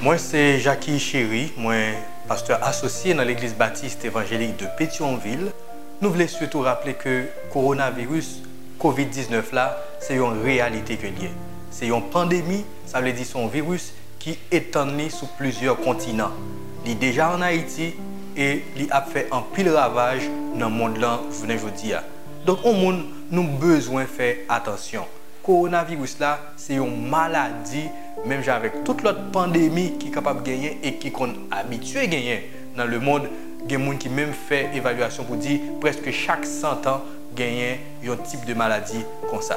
Moi, c'est Jackie Chéry, moi, pasteur associé dans l'église baptiste évangélique de Pétionville. Nous voulons surtout rappeler que coronavirus, COVID-19 là, c'est une réalité que lié. C'est une pandémie, ça veut dire son virus qui est étendu sur plusieurs continents. Il est déjà en Haïti et il a fait un pile ravage dans le monde là, je vous dire. Donc, au monde, nous avons besoin de faire attention. Coronavirus là, c'est une maladie, même avec toute l'autre pandémie qui est capable de gagner et qui est habitué à gagner dans le monde. Il y a des gens qui même fait évaluation pour dire presque chaque 100 ans, gagner un type de maladie comme ça.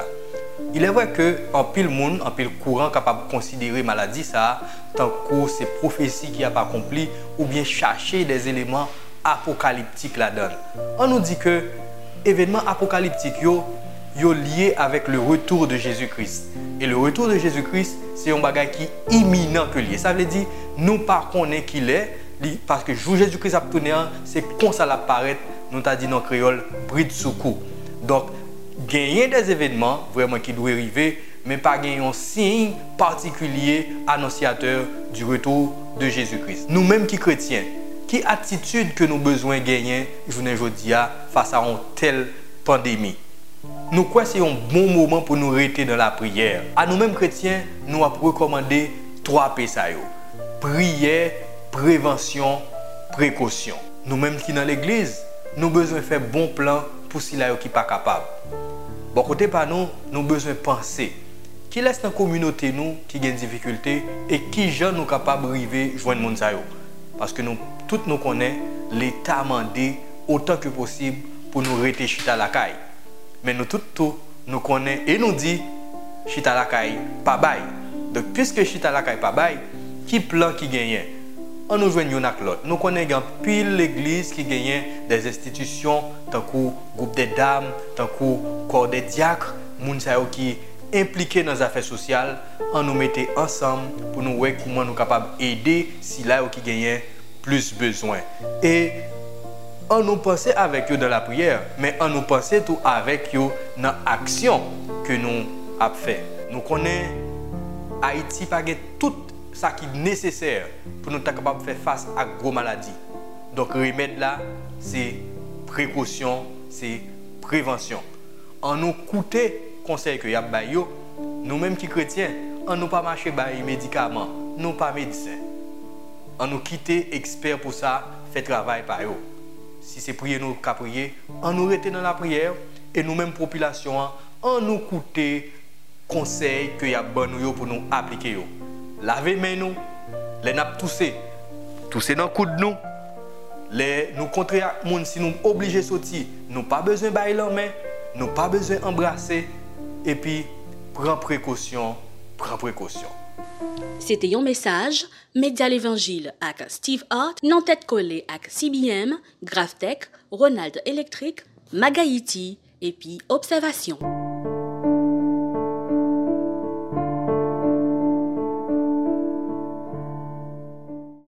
Il est vrai que en pile monde, en pile courant capable de considérer maladie ça tant que c'est prophétie qui a pas accompli ou bien chercher des éléments apocalyptiques là-dedans. On nous dit que événements apocalyptiques yo yo lié avec le retour de Jésus-Christ. Et le retour de Jésus-Christ, c'est un bagage qui est imminent que lié. Ça veut dire nous pas connaît qu'il est parce que Jésus-Christ a tourné, c'est comme ça l'apparaît, nous t'a dit dans créole, bride sous coup. Donc gagner des événements vraiment qui doivent arriver, mais pas gagner un signe particulier annonciateur du retour de Jésus-Christ. Nous-mêmes qui chrétiens, qui attitude que nous besoin gagner, je vous dis, face à une telle pandémie? Nous croyons que c'est un bon moment pour nous rester dans la prière. À nous-mêmes chrétiens, nous avons recommandé trois PSAO. Prière, prévention, précaution. Nous-mêmes qui dans l'église, nous avons besoin de faire bon plan pour ceux qui ne pas capable. Bon côté nous, nous avons besoin de penser. Qui laisse dans la communauté nous qui a des difficultés et qui gens nous capables d'arriver joindre monde Parce que nous tous nous connaissons l'état mandé autant que possible pour nous rester à la caille. Mais nous tous, nous connaissons et nous dit chita la caille pas bail. Donc puisque chita la caille pas bail, qui plan qui gagne On nous joignons avec l'autre. Nous connaissons pile l'église qui gagne des institutions tant que groupe des dames, tant que corps des diacres, moun qui impliqués dans les affaires sociales, on nous mettait ensemble pour nous voir comment nous sommes capables d'aider si là qui gagne plus besoin. On nous pensait avec eux dans la prière, mais on nous pensait tout avec eux dans l'action que nous avons fait. Nous connaissons Haïti pas tout ce qui est nécessaire pour nous être de faire face à gros maladies. Donc, remède là, c'est précaution, c'est prévention. En nous coûter conseil que y a nous-mêmes qui chrétiens, on nous pas marcher les médicaments, nous pas médecins. On nous quitter experts pour ça, fait travail par eux si c'est prier nous qu'à prier, on nous rester dans la prière. Et nous-mêmes, population, on nous coûter conseils que y a bon pour nous appliquer. Laver mains nous, les nappes tousser, tousser dans le coude nous. Les, nous contrer à si nous obligés de sortir, nous pas besoin de bailler main, nous pas besoin d'embrasser et puis prends précaution, prends précaution. C'était un message, Média l'Évangile avec Steve Hart, non tête collée avec CBM, Graftech, Ronald Electric, Magaïti et puis Observation.